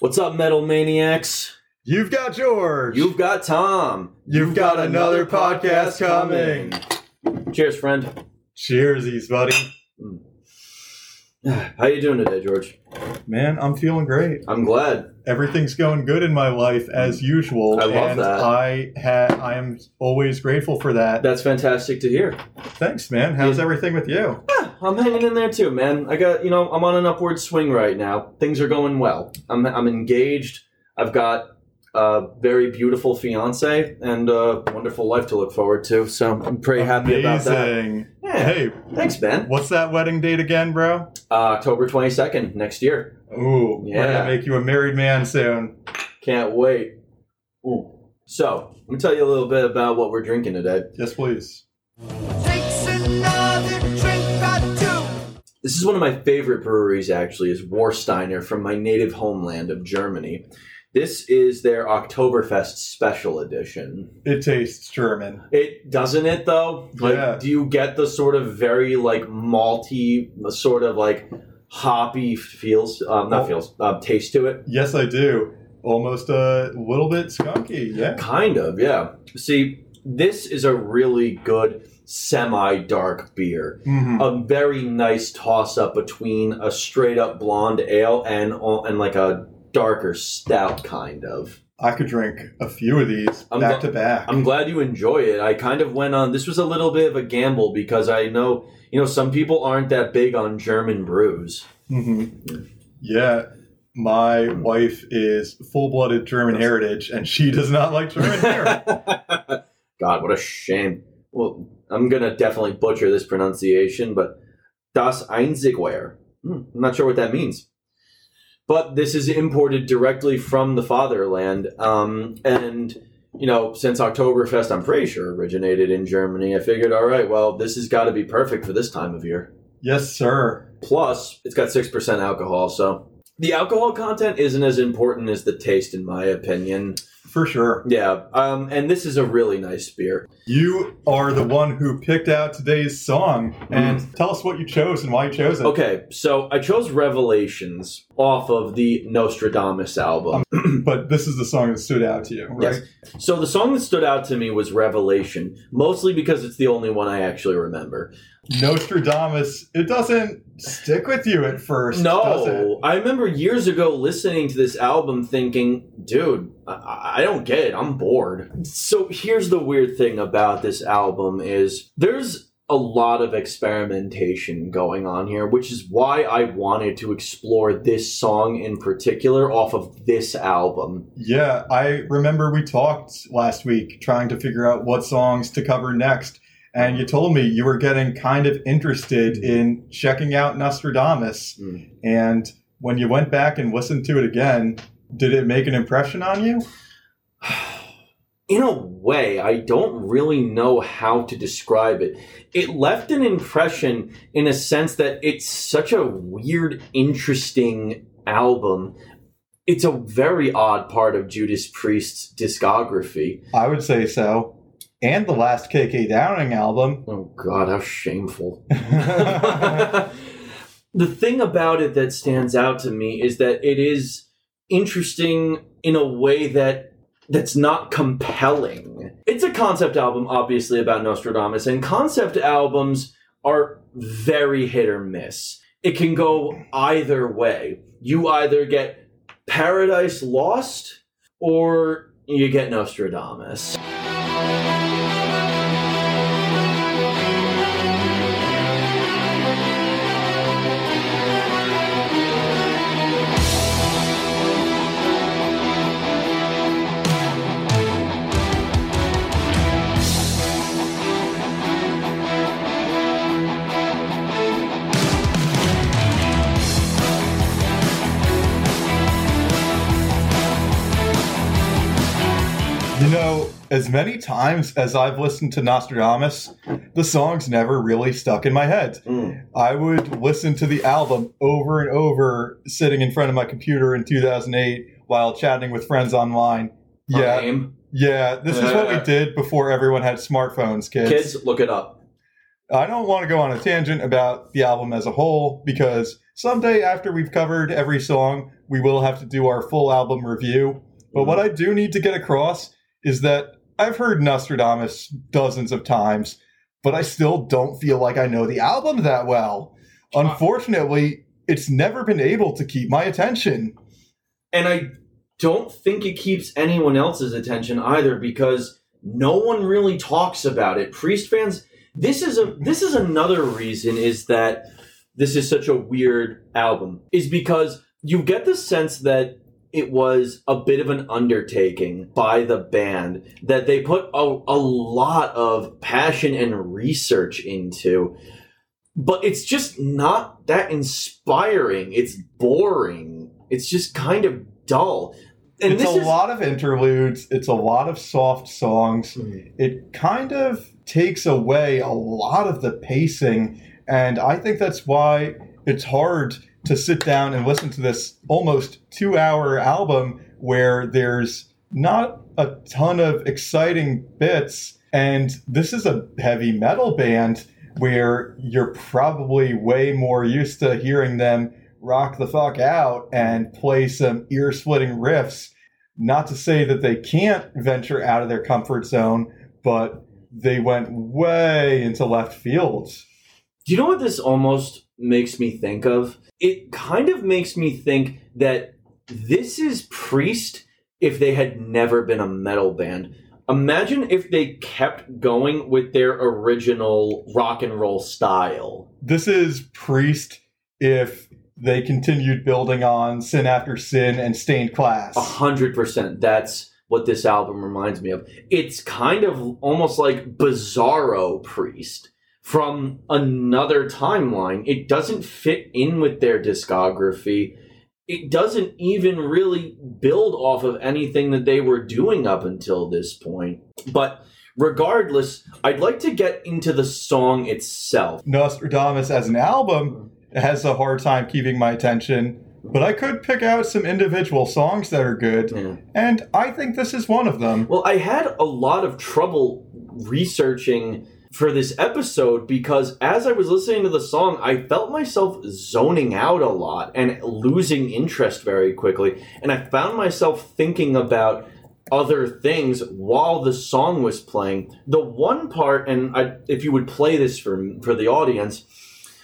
What's up, Metal Maniacs? You've got George. You've got Tom. You've got another podcast coming. Cheers, friend. Cheersies, buddy. Hmm. How you doing today, George? Man, I'm feeling great. I'm glad. Everything's going good in my life as usual. I love and that. I ha- I am always grateful for that. That's fantastic to hear. Thanks, man. How's Yeah. everything with you? Yeah, I'm hanging in there too, man. I got, you know, I'm on an upward swing right now. Things are going well. I'm, I'm engaged. I've got a very beautiful fiance and a wonderful life to look forward to. So I'm pretty happy about that. Amazing. Yeah. Hey, Thanks, Ben. what's that wedding date again, bro? Uh, October 22nd next year. Ooh, we're Yeah. gonna make you a married man soon. Can't wait. Ooh. So, let me tell you a little bit about what we're drinking today. Yes, please. Takes This is one of my favorite breweries, actually, is Warsteiner from my native homeland of Germany. This is their Oktoberfest special edition. It tastes German. It doesn't it though? Like, Yeah. do you get the sort of very like malty, sort of like hoppy feels, um, not Oh. feels, um, taste to it? Yes, I do. Almost a little bit skunky. Yeah. Kind of, yeah. See, this is a really good semi-dark beer. hmm a very nice toss up between a straight up blonde ale and and like a darker stout kind of. I could drink a few of these I'm back go- to back. I'm glad you enjoy it. I kind of went on this was a little bit of a gamble because I know, you know, some people aren't that big on German brews. hmm Yeah, my wife is full-blooded German heritage, and she does not like German beer. God, what a shame. Well, I'm going to definitely butcher this pronunciation, but Das Einzigware. Hmm, I'm not sure what that means. But this is imported directly from the fatherland. Um, and, you know, since Oktoberfest, I'm pretty sure originated in Germany, I figured, all right, well, this has got to be perfect for this time of year. yes, sir. Plus, it's got 6% alcohol, so the alcohol content isn't as important as the taste, in my opinion. For sure. Yeah, um, and this is a really nice beer. You are the one who picked out today's song, and tell us what you chose and why you chose it. Okay, so I chose Revelations off of the Nostradamus album. Um, but this is the song that stood out to you, right? Yes. So the song that stood out to me was Revelation, mostly because it's the only one I actually remember. Nostradamus, it doesn't stick with you at first? No, I remember years ago listening to this album thinking, dude, I, I don't get it. I'm bored. So here's the weird thing about this album is there's a lot of experimentation going on here, which is why I wanted to explore this song in particular off of this album. Yeah, I remember we talked last week trying to figure out what songs to cover next, and you told me you were getting kind of interested in checking out Nostradamus. Mm. And when you went back and listened to it again, did it make an impression on you? In a way, I don't really know how to describe it. It left an impression in a sense that it's such a weird, interesting album. It's a very odd part of Judas Priest's discography. I would say so. And the last KK Downing album. Oh, God, how shameful. the thing about it that stands out to me is that it is interesting in a way that that's not compelling. It's a concept album obviously about Nostradamus and concept albums are very hit or miss. It can go either way. You either get Paradise Lost or you get Nostradamus. You know, as many times as I've listened to Nostradamus, the songs never really stuck in my head. Mm. I would listen to the album over and over sitting in front of my computer in 2008 while chatting with friends online. Yeah, Name. yeah, this is what we did before everyone had smartphones, kids. Kids, look it up. I don't want to go on a tangent about the album as a whole because someday after we've covered every song, we will have to do our full album review. But what I do need to get across is that I've heard Nostradamus dozens of times, but I still don't feel like I know the album that well. Unfortunately, it's never been able to keep my attention. And I don't think it keeps anyone else's attention either because no one really talks about it. Priest fans, this is a this is another reason is that this is such a weird album is because you get the sense that it was a bit of an undertaking by the band that they put a, a lot of passion and research into. But it's just not that inspiring. It's boring. It's just kind of dull. And it's a is lot of interludes, it's a lot of soft songs. Mm. It kind of takes away a lot of the pacing, and I think that's why it's hard to sit down and listen to this almost two hour album where there's not a ton of exciting bits. And this is a heavy metal band where you're probably way more used to hearing them rock the fuck out and play some ear splitting riffs. Not to say that they can't venture out of their comfort zone, but they went way into left field. Do you know what this almost makes me think of? It kind of makes me think that this is Priest if they had never been a metal band. Imagine if they kept going with their original rock and roll style. This is Priest if they continued building on Sin After Sin and Stained Class. A hundred percent. That's what this album reminds me of. It's kind of almost like Bizarro Priest from another timeline. It doesn't fit in with their discography. It doesn't even really build off of anything that they were doing up until this point. But regardless, I'd like to get into the song itself. Nostradamus as an album has a hard time keeping my attention, but I could pick out some individual songs that are good, Yeah. and I think this is one of them. Well, I had a lot of trouble researching for this episode because as I was listening to the song, I felt myself zoning out a lot and losing interest very quickly. And I found myself thinking about other things while the song was playing. The one part, and I, if you would play this for for the audience,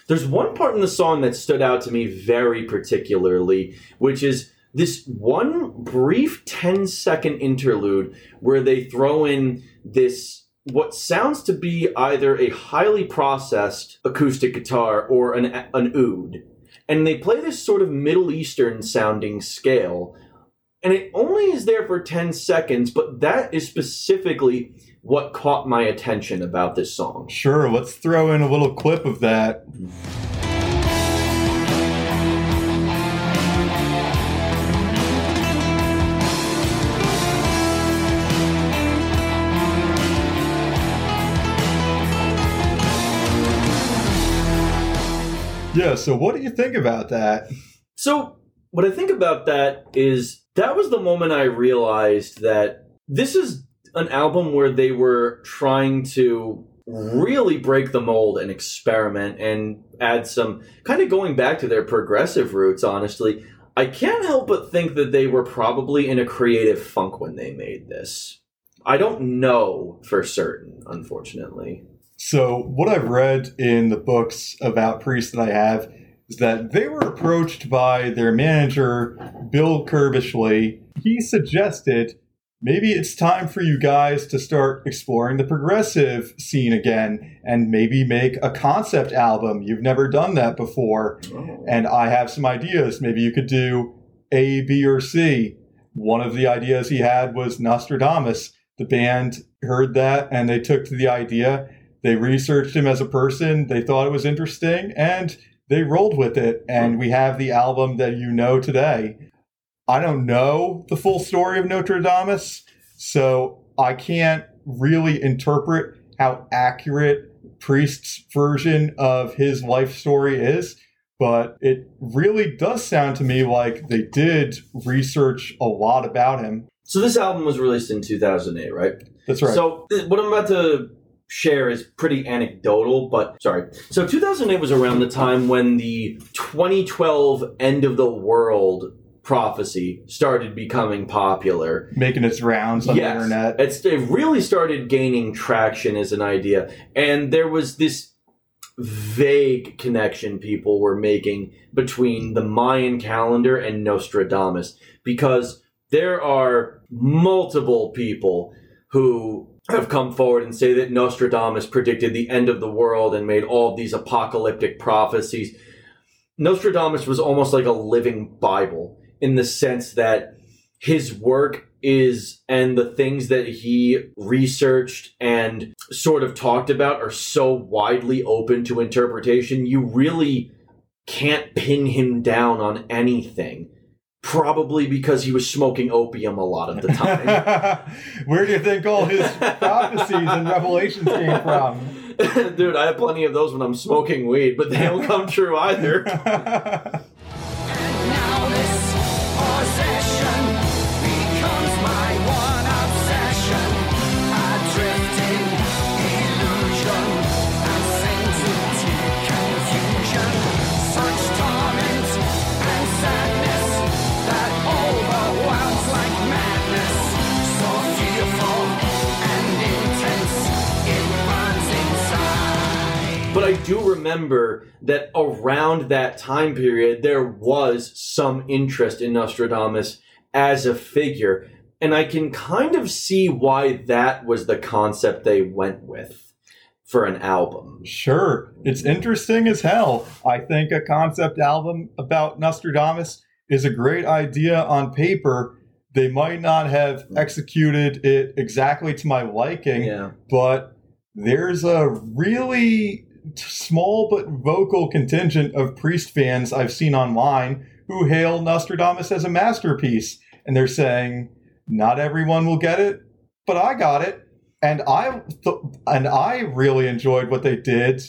there's one part in the song that stood out to me very particularly, which is this one brief 10 second interlude where they throw in this what sounds to be either a highly processed acoustic guitar or an, an oud. And they play this sort of Middle Eastern sounding scale. And it only is there for 10 seconds, but that is specifically what caught my attention about this song. Sure, let's throw in a little clip of that. Yeah, so what do you think about that? So, what I think about that is that was the moment I realized that this is an album where they were trying to really break the mold and experiment and add some kind of going back to their progressive roots, honestly. I can't help but think that they were probably in a creative funk when they made this. I don't know for certain, unfortunately. So, what I've read in the books about priests that I have is that they were approached by their manager, Bill Curbishley. He suggested maybe it's time for you guys to start exploring the progressive scene again and maybe make a concept album. You've never done that before. Oh. And I have some ideas. Maybe you could do A, B, or C. One of the ideas he had was Nostradamus. The band heard that and they took to the idea. They researched him as a person. They thought it was interesting and they rolled with it. And we have the album that you know today. I don't know the full story of Notre Dame, so I can't really interpret how accurate Priest's version of his life story is, but it really does sound to me like they did research a lot about him. So, this album was released in 2008, right? That's right. So, th- what I'm about to share is pretty anecdotal, but sorry. So 2008 was around the time when the 2012 end of the world prophecy started becoming popular. Making its rounds on Yes. the internet. It's, it really started gaining traction as an idea. And there was this vague connection people were making between the Mayan calendar and Nostradamus because there are multiple people who have come forward and say that Nostradamus predicted the end of the world and made all these apocalyptic prophecies. Nostradamus was almost like a living Bible in the sense that his work is and the things that he researched and sort of talked about are so widely open to interpretation you really can't pin him down on anything probably because he was smoking opium a lot of the time Where do you think all his prophecies and revelations came from? dude i have plenty of those when i'm smoking weed but they don't come true either I do remember that around that time period, there was some interest in Nostradamus as a figure. And I can kind of see why that was the concept they went with for an album. Sure, it's interesting as hell. I think a concept album about Nostradamus is a great idea on paper. They might not have executed it exactly to my liking, Yeah. but there's a really small but vocal contingent of priest fans I've seen online who hail Nostradamus as a masterpiece, and they're saying not everyone will get it, but I got it, and I th- and I really enjoyed what they did.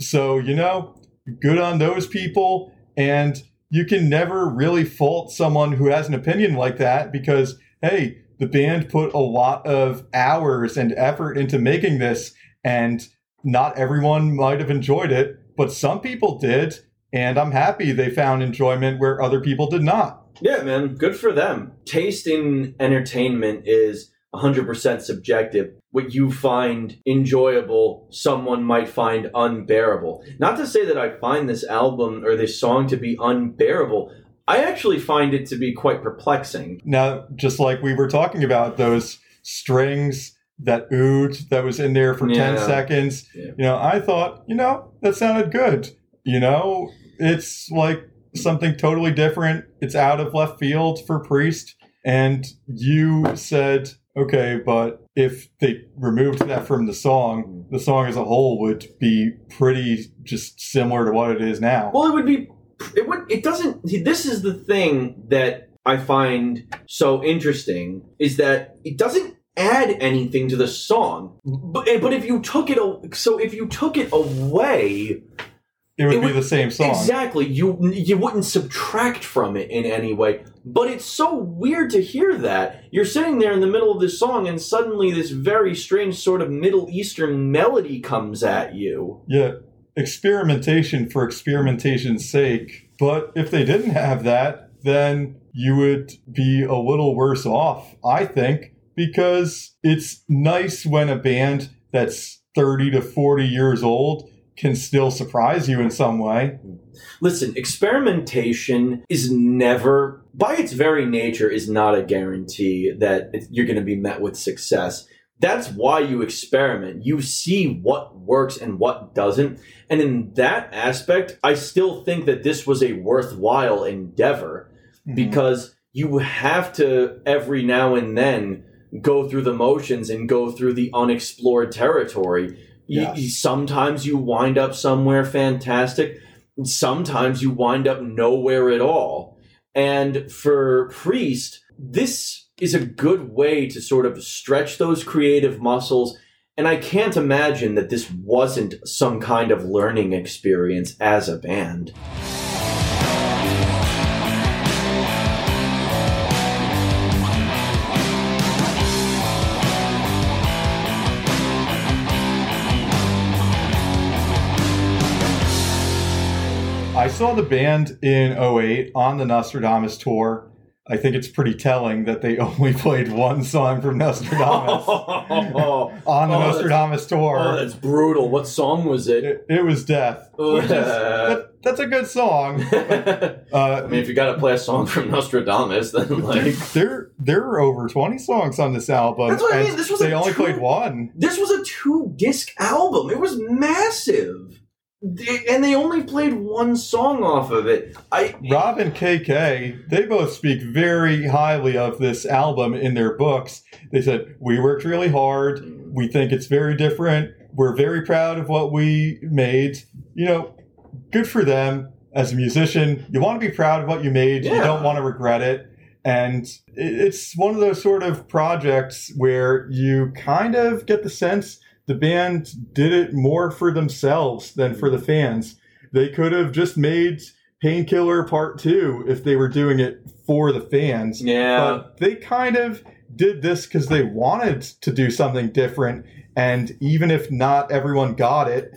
So you know, good on those people, and you can never really fault someone who has an opinion like that because hey, the band put a lot of hours and effort into making this, and not everyone might have enjoyed it, but some people did, and I'm happy they found enjoyment where other people did not. Yeah, man, good for them. Taste in entertainment is 100% subjective. What you find enjoyable, someone might find unbearable. Not to say that I find this album or this song to be unbearable. I actually find it to be quite perplexing. Now, just like we were talking about those strings, that oud that was in there for 10 seconds, Yeah. you know, I thought, you know, that sounded good. You know, it's like something totally different. It's out of left field for Priest. And you said, okay, but if they removed that from the song, the song as a whole would be pretty just similar to what it is now. Well, it would be. It would. It doesn't. This is the thing that I find so interesting is that it doesn't add anything to the song. But eh, but if you took it, a- so if you took it away, it would it be would- the same song. exactly, you you wouldn't subtract from it in any way. But it's so weird to hear that you're sitting there in the middle of this song, and suddenly this very strange sort of Middle Eastern melody comes at you. Yeah, experimentation for experimentation's sake. But if they didn't have that, then you would be a little worse off, I think, because it's nice when a band that's 30 to 40 years old can still surprise you in some way. Listen, experimentation is never, by its very nature, is not a guarantee that you're going to be met with success. That's why you experiment. You see what works and what doesn't. And in that aspect, I still think that this was a worthwhile endeavor mm-hmm. because you have to every now and then go through the motions and go through the unexplored territory. Yes. you- sometimes you wind up somewhere fantastic. Sometimes you wind up nowhere at all. And for Priest, this is a good way to sort of stretch those creative muscles. And I can't imagine that this wasn't some kind of learning experience as a band. Saw the band in 08 on the Nostradamus tour. I think it's pretty telling that they only played one song from Nostradamus oh, on the Oh, Nostradamus tour. that's brutal. What song was it? it, it was Death. Is, that, that's a good song. I Uh, mean, if you got to play a song from Nostradamus, then like there, there are over 20 songs on this album. That's what I and mean, this was they only true- played one. this was a two disc album. It was massive, They- and they only played one song off of it. I Rob and KK, they both speak very highly of this album in their books. They said, We worked really hard. We think it's very different. We're very proud of what we made. You know, good for them. As a musician, you want to be proud of what you made. You don't want to regret it. And it's one of those sort of projects where you kind of get the sense the band did it more for themselves than for the fans. They could have just made Painkiller Part 2 if they were doing it for the fans. yeah. But they kind of did this because they wanted to do something different. And even if not everyone got it,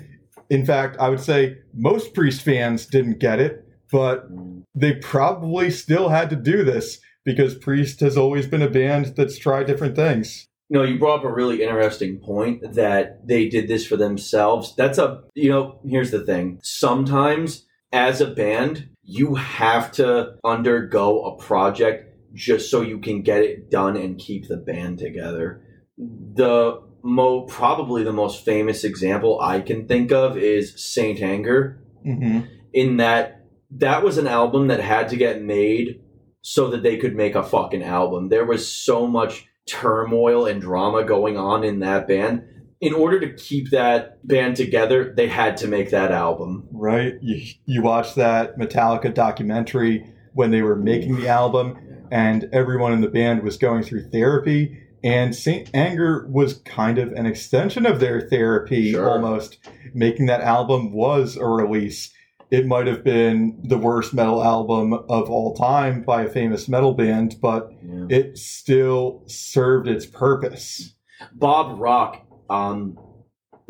in fact, I would say most Priest fans didn't get it, but mm. they probably still had to do this because Priest has always been a band that's tried different things. No, you brought up a really interesting point that they did this for themselves. That's a, you know, here's the thing. Sometimes as a band, you have to undergo a project just so you can get it done and keep the band together. The mo probably the most famous example I can think of is Saint Anger hmm in that that was an album that had to get made so that they could make a fucking album. There was so much turmoil and drama going on in that band. In order to keep that band together, they had to make that album. Right? You, you watch that Metallica documentary when they were making the album, and everyone in the band was going through therapy. And Saint Anger was kind of an extension of their therapy, Sure. almost. Making that album was a release. It might have been the worst metal album of all time by a famous metal band, but Yeah. it still served its purpose. Bob Rock, um,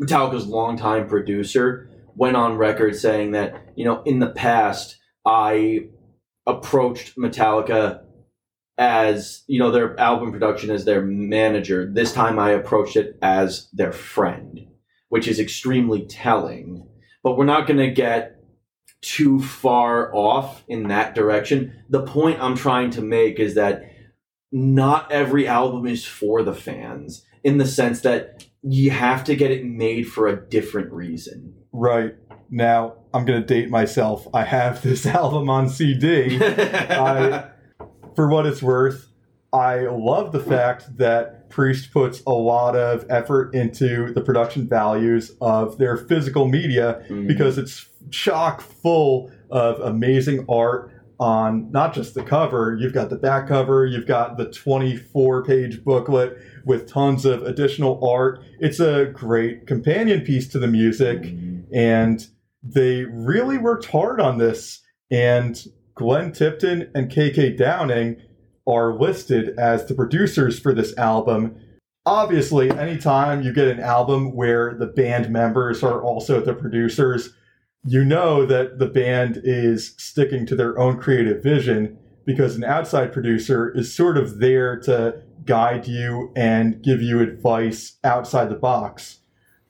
Metallica's longtime producer, went on record saying that, you know, in the past, I approached Metallica as, you know, their album production as their manager. This time I approached it as their friend, which is extremely telling. But we're not going to get too far off in that direction. The point I'm trying to make is that not every album is for the fans in the sense that you have to get it made for a different reason. Right. Now, I'm going to date myself. I have this album on CD. I- For what it's worth, I love the fact that Priest puts a lot of effort into the production values of their physical media Mm. because it's chock full of amazing art on not just the cover, you've got the back cover, you've got the 24 page booklet with tons of additional art. It's a great companion piece to the music Mm. and they really worked hard on this. And Glenn Tipton and KK Downing are listed as the producers for this album. Obviously, anytime you get an album where the band members are also the producers, you know that the band is sticking to their own creative vision because an outside producer is sort of there to guide you and give you advice outside the box.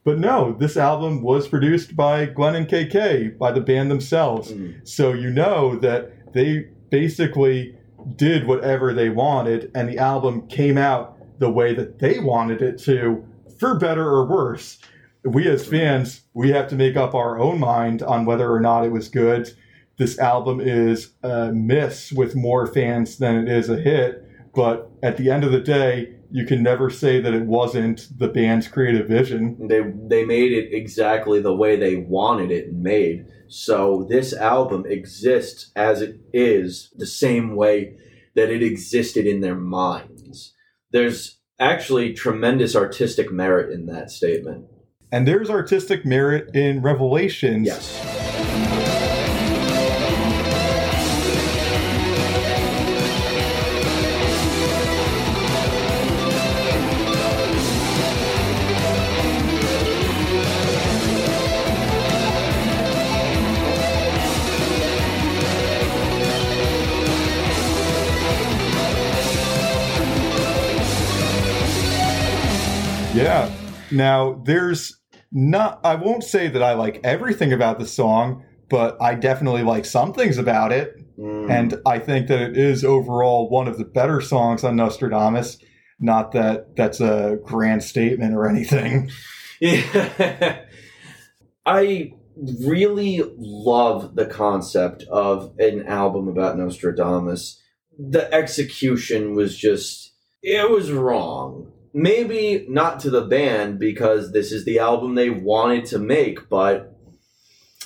But no, this album was produced by Glenn and KK, by the band themselves. Mm. So you know that they basically did whatever they wanted, and the album came out the way that they wanted it to, for better or worse. We as fans, we have to make up our own mind on whether or not it was good. This album is a miss with more fans than it is a hit, but at the end of the day, you can never say that it wasn't the band's creative vision. They they made it exactly the way they wanted it made. So this album exists as it is the same way that it existed in their minds. There's actually tremendous artistic merit in that statement. And there's artistic merit in Revelations. Yes. Now, there's not, I won't say that I like everything about the song, but I definitely like some things about it. Mm. And I think that it is overall one of the better songs on Nostradamus. Not that that's a grand statement or anything. Yeah. I really love the concept of an album about Nostradamus. The execution was just, it was wrong. Maybe not to the band because this is the album they wanted to make, but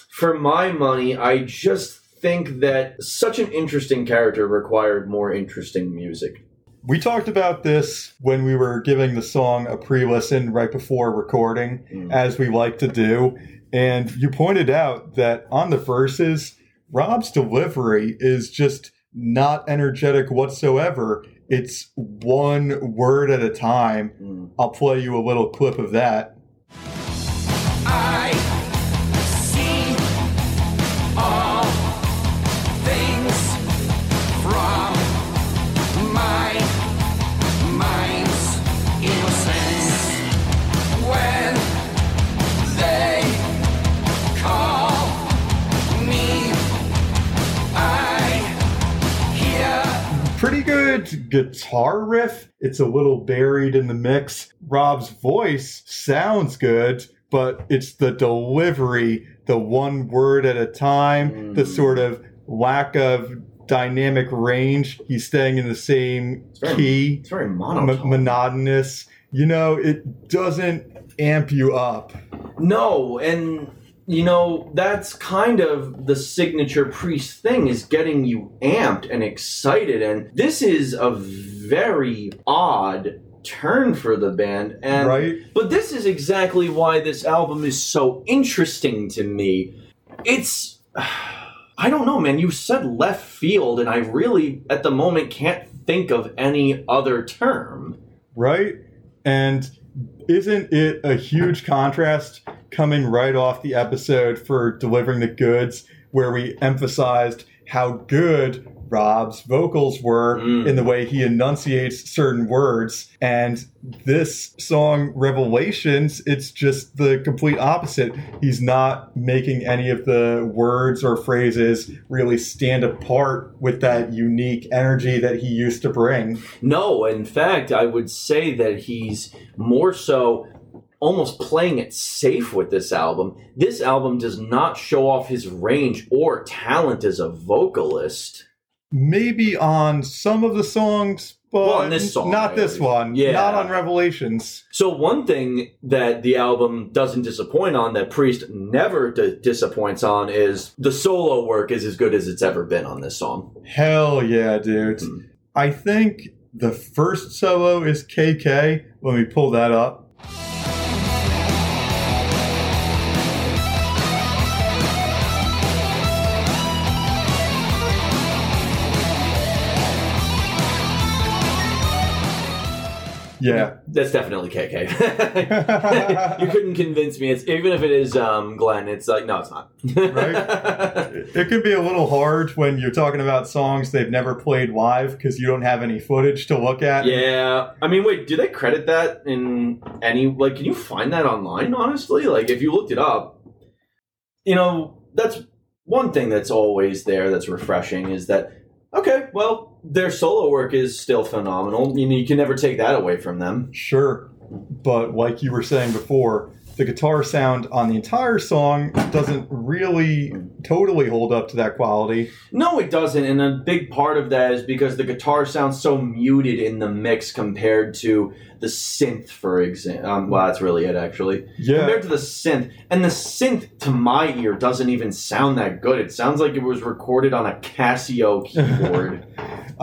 for my money, I just think that such an interesting character required more interesting music. We talked about this when we were giving the song a pre listen right before recording, Mm. as we like to do. And you pointed out that on the verses, Rob's delivery is just not energetic whatsoever. It's one word at a time. Mm. I'll play you a little clip of that. I Pretty good guitar riff. It's a little buried in the mix. Rob's voice sounds good, but it's the delivery, the one word at a time, the Mm. sort of lack of dynamic range. He's staying in the same very- key, It's very m- monotonous. You know, it doesn't amp you up. No, and you know that's kind of the signature priest thing is getting you amped and excited, and this is a very odd turn for the band, and Right? but this is exactly why this album is so interesting to me. It's I don't know, man. You said left field, and I really, at the moment, can't think of any other term. right? And isn't it a huge contrast coming right off the episode for delivering the goods, where we emphasized how good Rob's vocals were Mm. in the way he enunciates certain words, and this song Revelations, it's just the complete opposite. He's not making any of the words or phrases really stand apart with that unique energy that he used to bring. No, in fact, I would say that he's more so almost playing it safe with this album. This album does not show off his range or talent as a vocalist. Maybe on some of the songs, but Well, this song, not this one. Yeah. Not on Revelations. So, one thing that the album doesn't disappoint on, that Priest never d- disappoints on, is the solo work is as good as it's ever been on this song. Hell yeah, dude. Hmm. I think the first solo is KK. Let me pull that up. Yeah. That's definitely KK. you couldn't convince me. It's even if it is um, Glenn. It's like no, it's not. Right. It could be a little hard when you're talking about songs they've never played live because you don't have any footage to look at. Yeah, I mean, wait, do they credit that in any? Like, can you find that online? Honestly, like, if you looked it up, you know, that's one thing that's always there. That's refreshing is that okay, well, their solo work is still phenomenal. You know, you can never take that away from them. Sure, but like you were saying before, the guitar sound on the entire song doesn't really totally hold up to that quality. No, it doesn't, and a big part of that is because the guitar sounds so muted in the mix compared to the synth, for example. Um, well, that's really it, actually. Yeah, compared to the synth. And the synth, to my ear, doesn't even sound that good. It sounds like it was recorded on a Casio keyboard.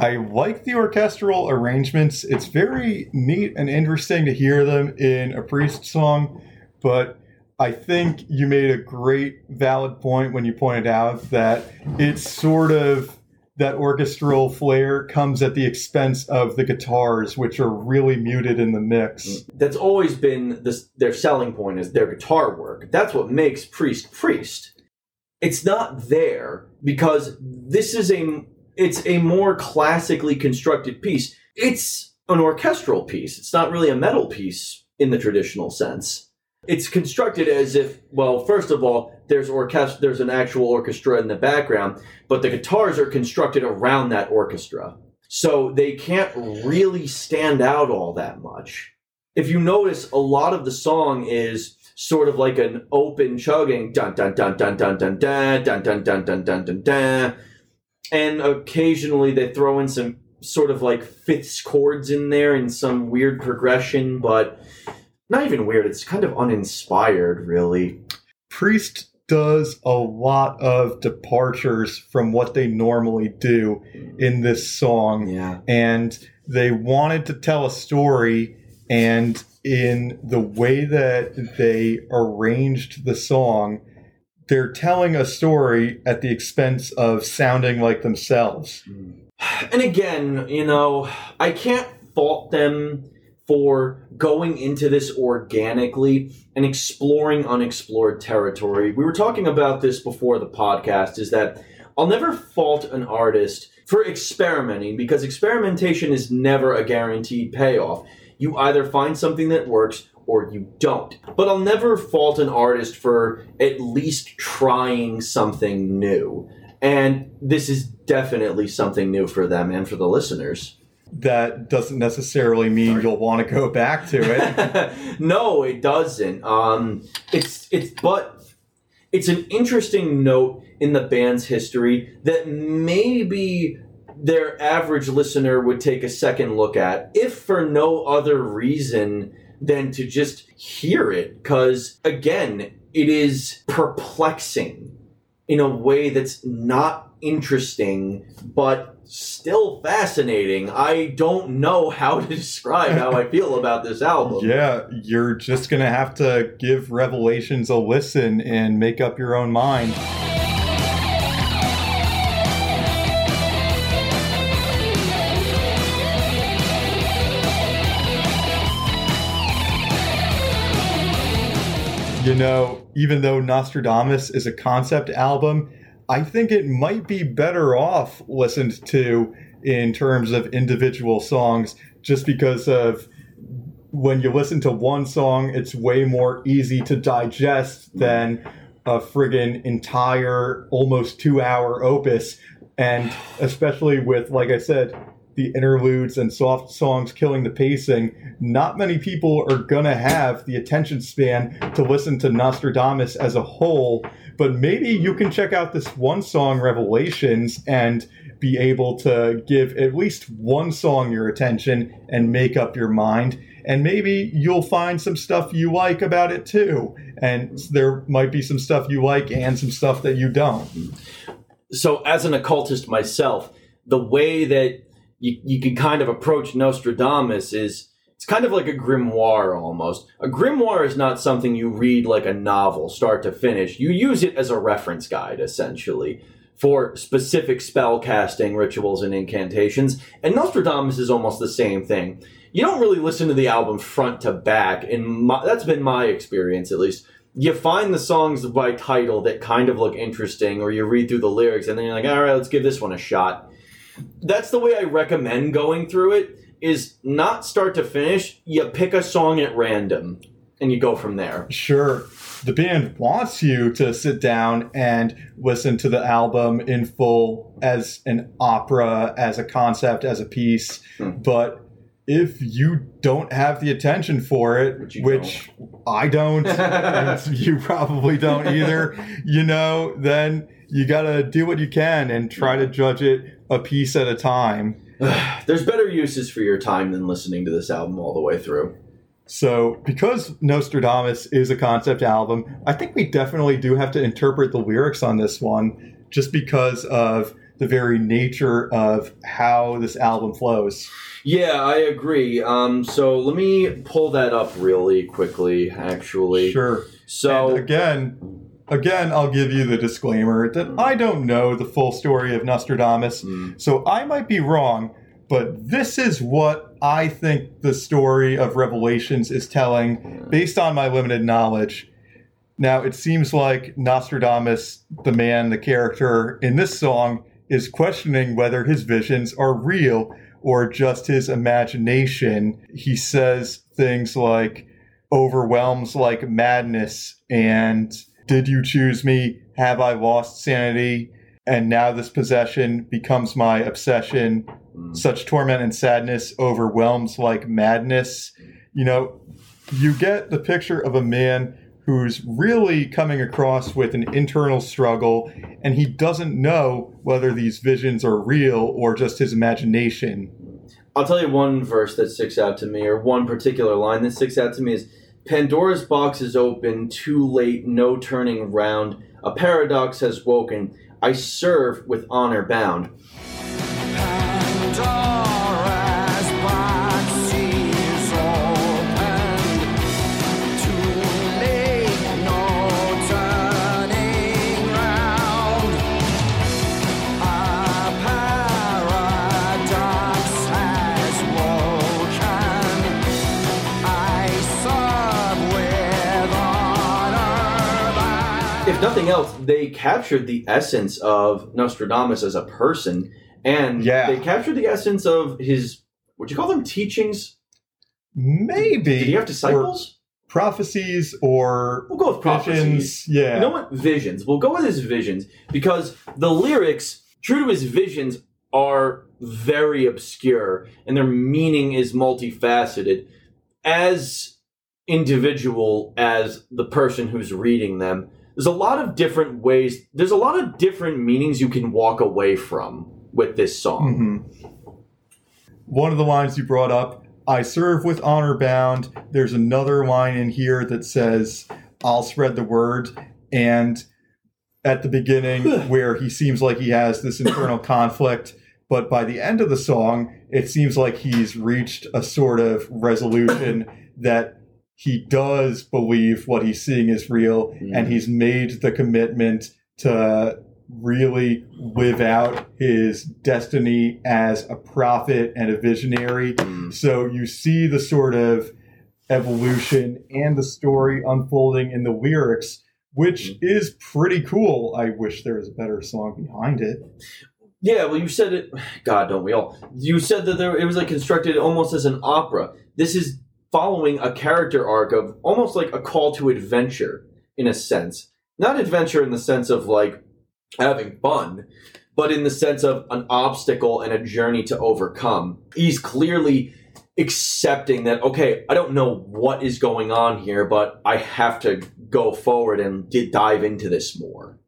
I like the orchestral arrangements. It's very neat and interesting to hear them in a priest song, but I think you made a great valid point when you pointed out that it's sort of that orchestral flair comes at the expense of the guitars, which are really muted in the mix. Mm. That's always been this, their selling point is their guitar work. That's what makes Priest Priest. It's not there because this is a it's a more classically constructed piece. It's an orchestral piece. It's not really a metal piece in the traditional sense. It's constructed as if, well, first of all, there's there's an actual orchestra in the background, but the guitars are constructed around that orchestra. So they can't really stand out all that much. If you notice, a lot of the song is sort of like an open chugging dun dun dun dun dun dun dun dun dun dun dun dun dun dun. And occasionally they throw in some sort of like fifths chords in there in some weird progression, but not even weird, it's kind of uninspired, really. Priest does a lot of departures from what they normally do in this song. Yeah. and they wanted to tell a story and in the way that they arranged the song they're telling a story at the expense of sounding like themselves mm. And again, you know, I can't fault them for going into this organically and exploring unexplored territory. We were talking about this before the podcast is that I'll never fault an artist for experimenting because experimentation is never a guaranteed payoff. You either find something that works or you don't. But I'll never fault an artist for at least trying something new. And this is definitely something new for them and for the listeners. that doesn't necessarily mean you'll want to go back to it no, it doesn't. Um, it's it's but it's an interesting note in the band's history that maybe their average listener would take a second look at, if for no other reason than to just hear it. Because again, it is perplexing in a way that's not interesting, but still fascinating. I don't know how to describe how I feel about this album. yeah you're just gonna have to give revelations a listen and make up your own mind You know, even though Nostradamus is a concept album, I think it might be better off listened to in terms of individual songs just because of when you listen to one song, it's way more easy to digest than a friggin' entire, almost two hour opus. And especially with, like I said, the interludes and soft songs killing the pacing, not many people are gonna have the attention span to listen to Nostradamus as a whole. But maybe you can check out this one song, Revelations, and be able to give at least one song your attention and make up your mind. And maybe you'll find some stuff you like about it too. And there might be some stuff you like and some stuff that you don't. so as an occultist myself, the way that you, you can kind of approach Nostradamus is it's kind of like a grimoire almost. A grimoire is not something you read like a novel, start to finish. You use it as a reference guide, essentially, for specific spell casting rituals and incantations. And Nostradamus is almost the same thing. You don't really listen to the album front to back, and that's been my experience at least you find the songs by title that kind of look interesting, or you read through the lyrics, and then you're like, all right, let's give this one a shot. That's the way I recommend going through it. Is not start to finish. You pick a song at random, and you go from there. Sure, the band wants you to sit down and listen to the album in full as an opera, as a concept, as a piece, Hmm. but if you don't have the attention for it, Which which I don't, and you probably don't either, you know, then you gotta do what you can and try to judge it a piece at a time. There's better uses for your time than listening to this album all the way through. So, because Nostradamus is a concept album, I think we definitely do have to interpret the lyrics on this one just because of the very nature of how this album flows. Yeah, I agree. Um, so let me pull that up really quickly. Actually, Sure. so And again, again, I'll give you the disclaimer that I don't know the full story of Nostradamus, Mm. so I might be wrong, but this is what I think the story of Revelations is telling based on my limited knowledge. Now, it seems like Nostradamus, the man, the character in this song, is questioning whether his visions are real or just his imagination. He says things like, overwhelms like madness and did you choose me have i lost sanity and now this possession becomes my obsession Mm. such torment and sadness overwhelms like madness you know you get the picture of a man who's really coming across with an internal struggle and he doesn't know whether these visions are real or just his imagination I'll tell you one verse that sticks out to me, or one particular line that sticks out to me is Pandora's box is open, too late, no turning round. A paradox has woken. I serve with honor bound. Pandora's If nothing else, they captured the essence of Nostradamus as a person, and Yeah. they captured the essence of his. Would you call them teachings? maybe Did he have or disciples? prophecies or We'll go with prophecies. visions yeah You know what? Visions. We'll go with his visions because the lyrics, true to his visions, are very obscure and their meaning is multifaceted. As individual as the person who's reading them, there's a lot of different ways, there's a lot of different meanings you can walk away from with this song. Mhm. One of the lines you brought up, I serve with honor bound. There's another line in here that says, I'll spread the word. And at the beginning, where he seems like he has this internal conflict, but by the end of the song, it seems like he's reached a sort of resolution that he does believe what he's seeing is real and he's made the commitment to really live out his destiny as a prophet and a visionary. Mm. So you see the sort of evolution and the story unfolding in the lyrics, which is pretty cool. I wish there was a better song behind it. Yeah, well, you said it. God, don't we all? You said that there, it was like constructed almost as an opera. This is following a character arc of almost like a call to adventure, in a sense. Not adventure in the sense of like having fun, but in the sense of an obstacle and a journey to overcome. He's clearly accepting that, okay, I don't know what is going on here, but I have to go forward and di- dive into this more.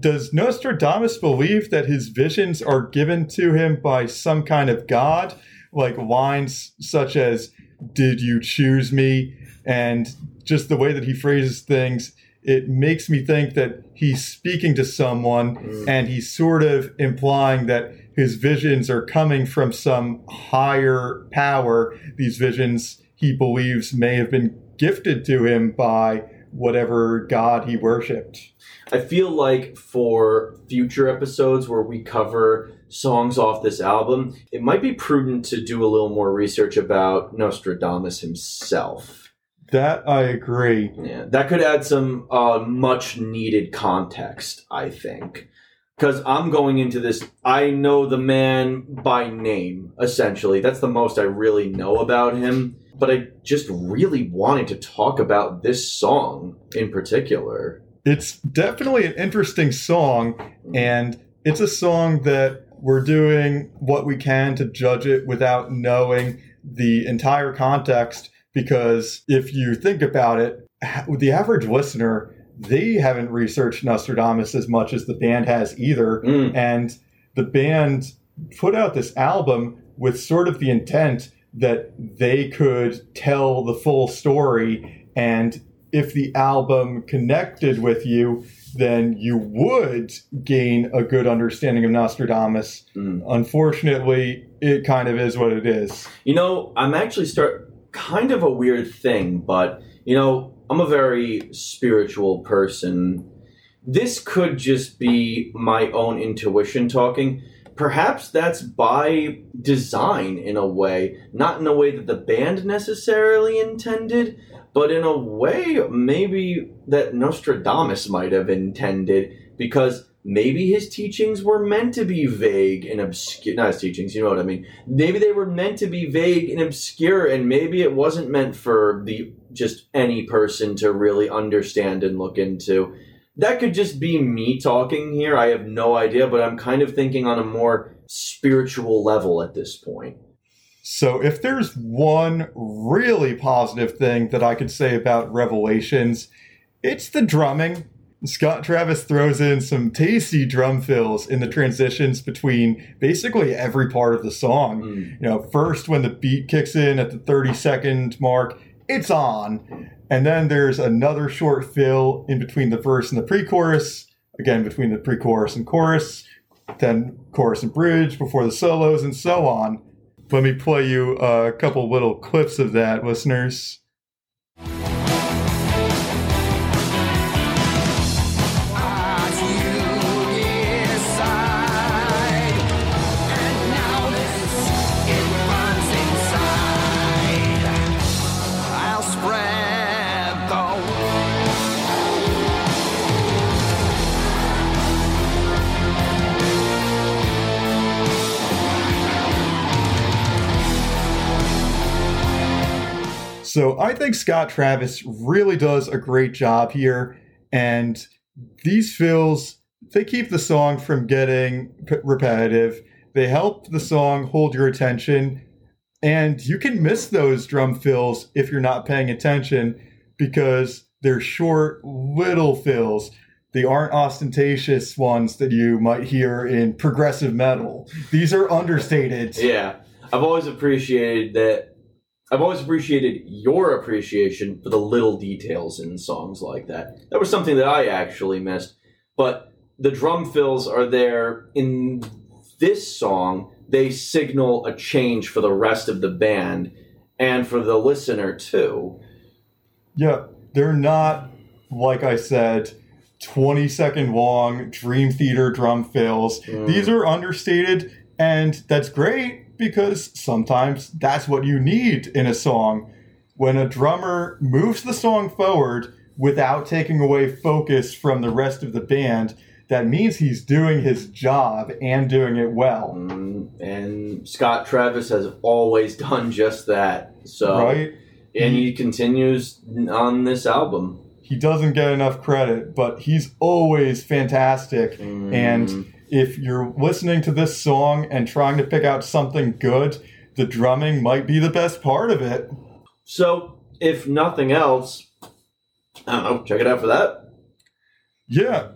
Does Nostradamus believe that his visions are given to him by some kind of god? Like lines such as, Did you choose me? And just the way that he phrases things, it makes me think that he's speaking to someone Mm. and he's sort of implying that his visions are coming from some higher power. These visions he believes may have been gifted to him by whatever god he worshipped. I feel like for future episodes where we cover songs off this album, it might be prudent to do a little more research about Nostradamus himself. That I agree. Yeah, that could add some uh, much needed context, I think. Because I'm going into this, I know the man by name, essentially. That's the most I really know about him. But I just really wanted to talk about this song in particular. It's definitely an interesting song, and it's a song that we're doing what we can to judge it without knowing the entire context. Because if you think about it, the average listener, they haven't researched Nostradamus as much as the band has either. Mm. And the band put out this album with sort of the intent that they could tell the full story. And if the album connected with you, then you would gain a good understanding of Nostradamus. Mm. Unfortunately, it kind of is what it is. You know, I'm actually start kind of a weird thing, but you know, I'm a very spiritual person. This could just be my own intuition talking. Perhaps that's by design in a way, not in a way that the band necessarily intended, but in a way maybe that Nostradamus might have intended because maybe his teachings were meant to be vague and obscure. Not his teachings, you know what I mean. Maybe they were meant to be vague and obscure, and maybe it wasn't meant for the just any person to really understand and look into. That could just be me talking here. I have no idea, but I'm kind of thinking on a more spiritual level at this point. So, if there's one really positive thing that I could say about Revelations, it's the drumming. Scott Travis throws in some tasty drum fills in the transitions between basically every part of the song. Mm. You know, first when the beat kicks in at the 30 second mark, it's on. And then there's another short fill in between the verse and the pre chorus, again, between the pre chorus and chorus, then chorus and bridge before the solos, and so on. Let me play you a couple little clips of that, listeners. So I think Scott Travis really does a great job here, and these fills they keep the song from getting p- repetitive. They help the song hold your attention, and you can miss those drum fills if you're not paying attention because they're short little fills. They aren't ostentatious ones that you might hear in progressive metal. These are understated. Yeah, I've always appreciated that. I've always appreciated your appreciation for the little details in songs like that. That was something that I actually missed. But the drum fills are there in this song. They signal a change for the rest of the band and for the listener too. Yeah, they're not, like I said, 20 second long Dream Theater drum fills. Mm. These are understated, and that's great because sometimes that's what you need in a song. When a drummer moves the song forward without taking away focus from the rest of the band, that means he's doing his job and doing it well. Mm, and Scott Travis has always done just that. So Right? and he continues on this album. He doesn't get enough credit, but he's always fantastic. Mm. And if you're listening to this song and trying to pick out something good, the drumming might be the best part of it. So, if nothing else, I don't know, check it out for that. Yeah,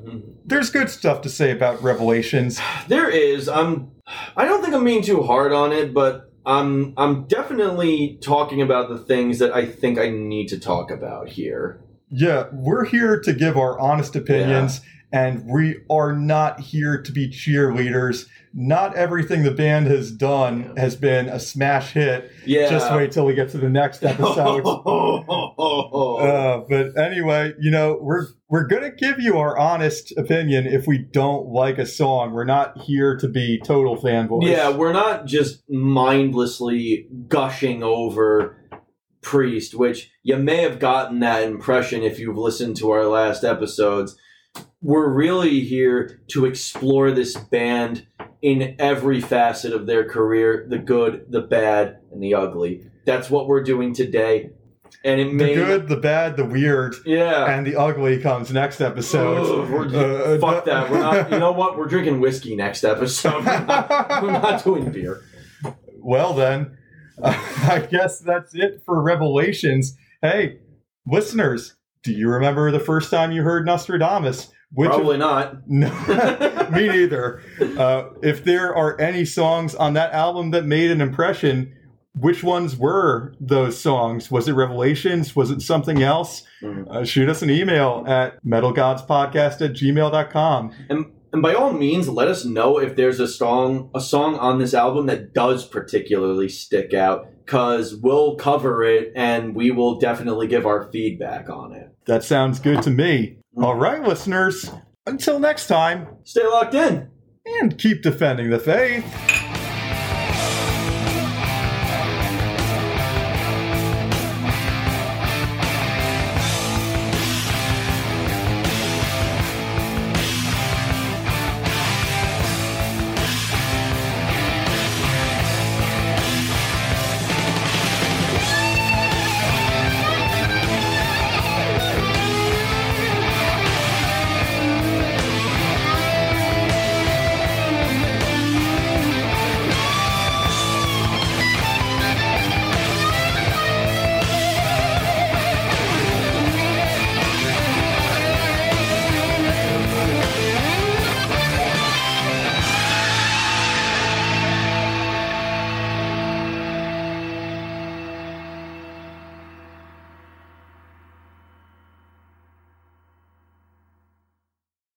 there's good stuff to say about Revelations. There is. I'm. I don't think I'm being too hard on it, but I'm. I'm definitely talking about the things that I think I need to talk about here. Yeah, we're here to give our honest opinions, and we are not here to be cheerleaders. Not everything the band has done has been a smash hit. Yeah. Just wait till we get to the next episode. Uh, but anyway, you know, we're we're gonna give you our honest opinion if we don't like a song. We're not here to be total fanboys. Yeah, we're not just mindlessly gushing over Priest, which you may have gotten that impression if you've listened to our last episodes. We're really here to explore this band in every facet of their career the good, the bad, and the ugly. That's what we're doing today. And it may. The good, the bad, the weird, Yeah. and the ugly comes next episode. Ugh, Uh, fuck uh, that. We're not. You know what? We're drinking whiskey next episode. We're not, we're not doing beer. well then, I guess that's it for Revelations. Hey, listeners, do you remember the first time you heard Nostradamus? Which of- Probably not. No, me neither. Uh, if there are any songs on that album that made an impression, which ones were those songs? Was it Revelations? Was it something else? Mm. Uh, shoot us an email at metalgodspodcast at gmail.com. And and by all means, let us know if there's a song a song on this album that does particularly stick out, because we'll cover it and we will definitely give our feedback on it. That sounds good to me. Hmm. All right, listeners, until next time, Stay locked in. and keep defending the faith.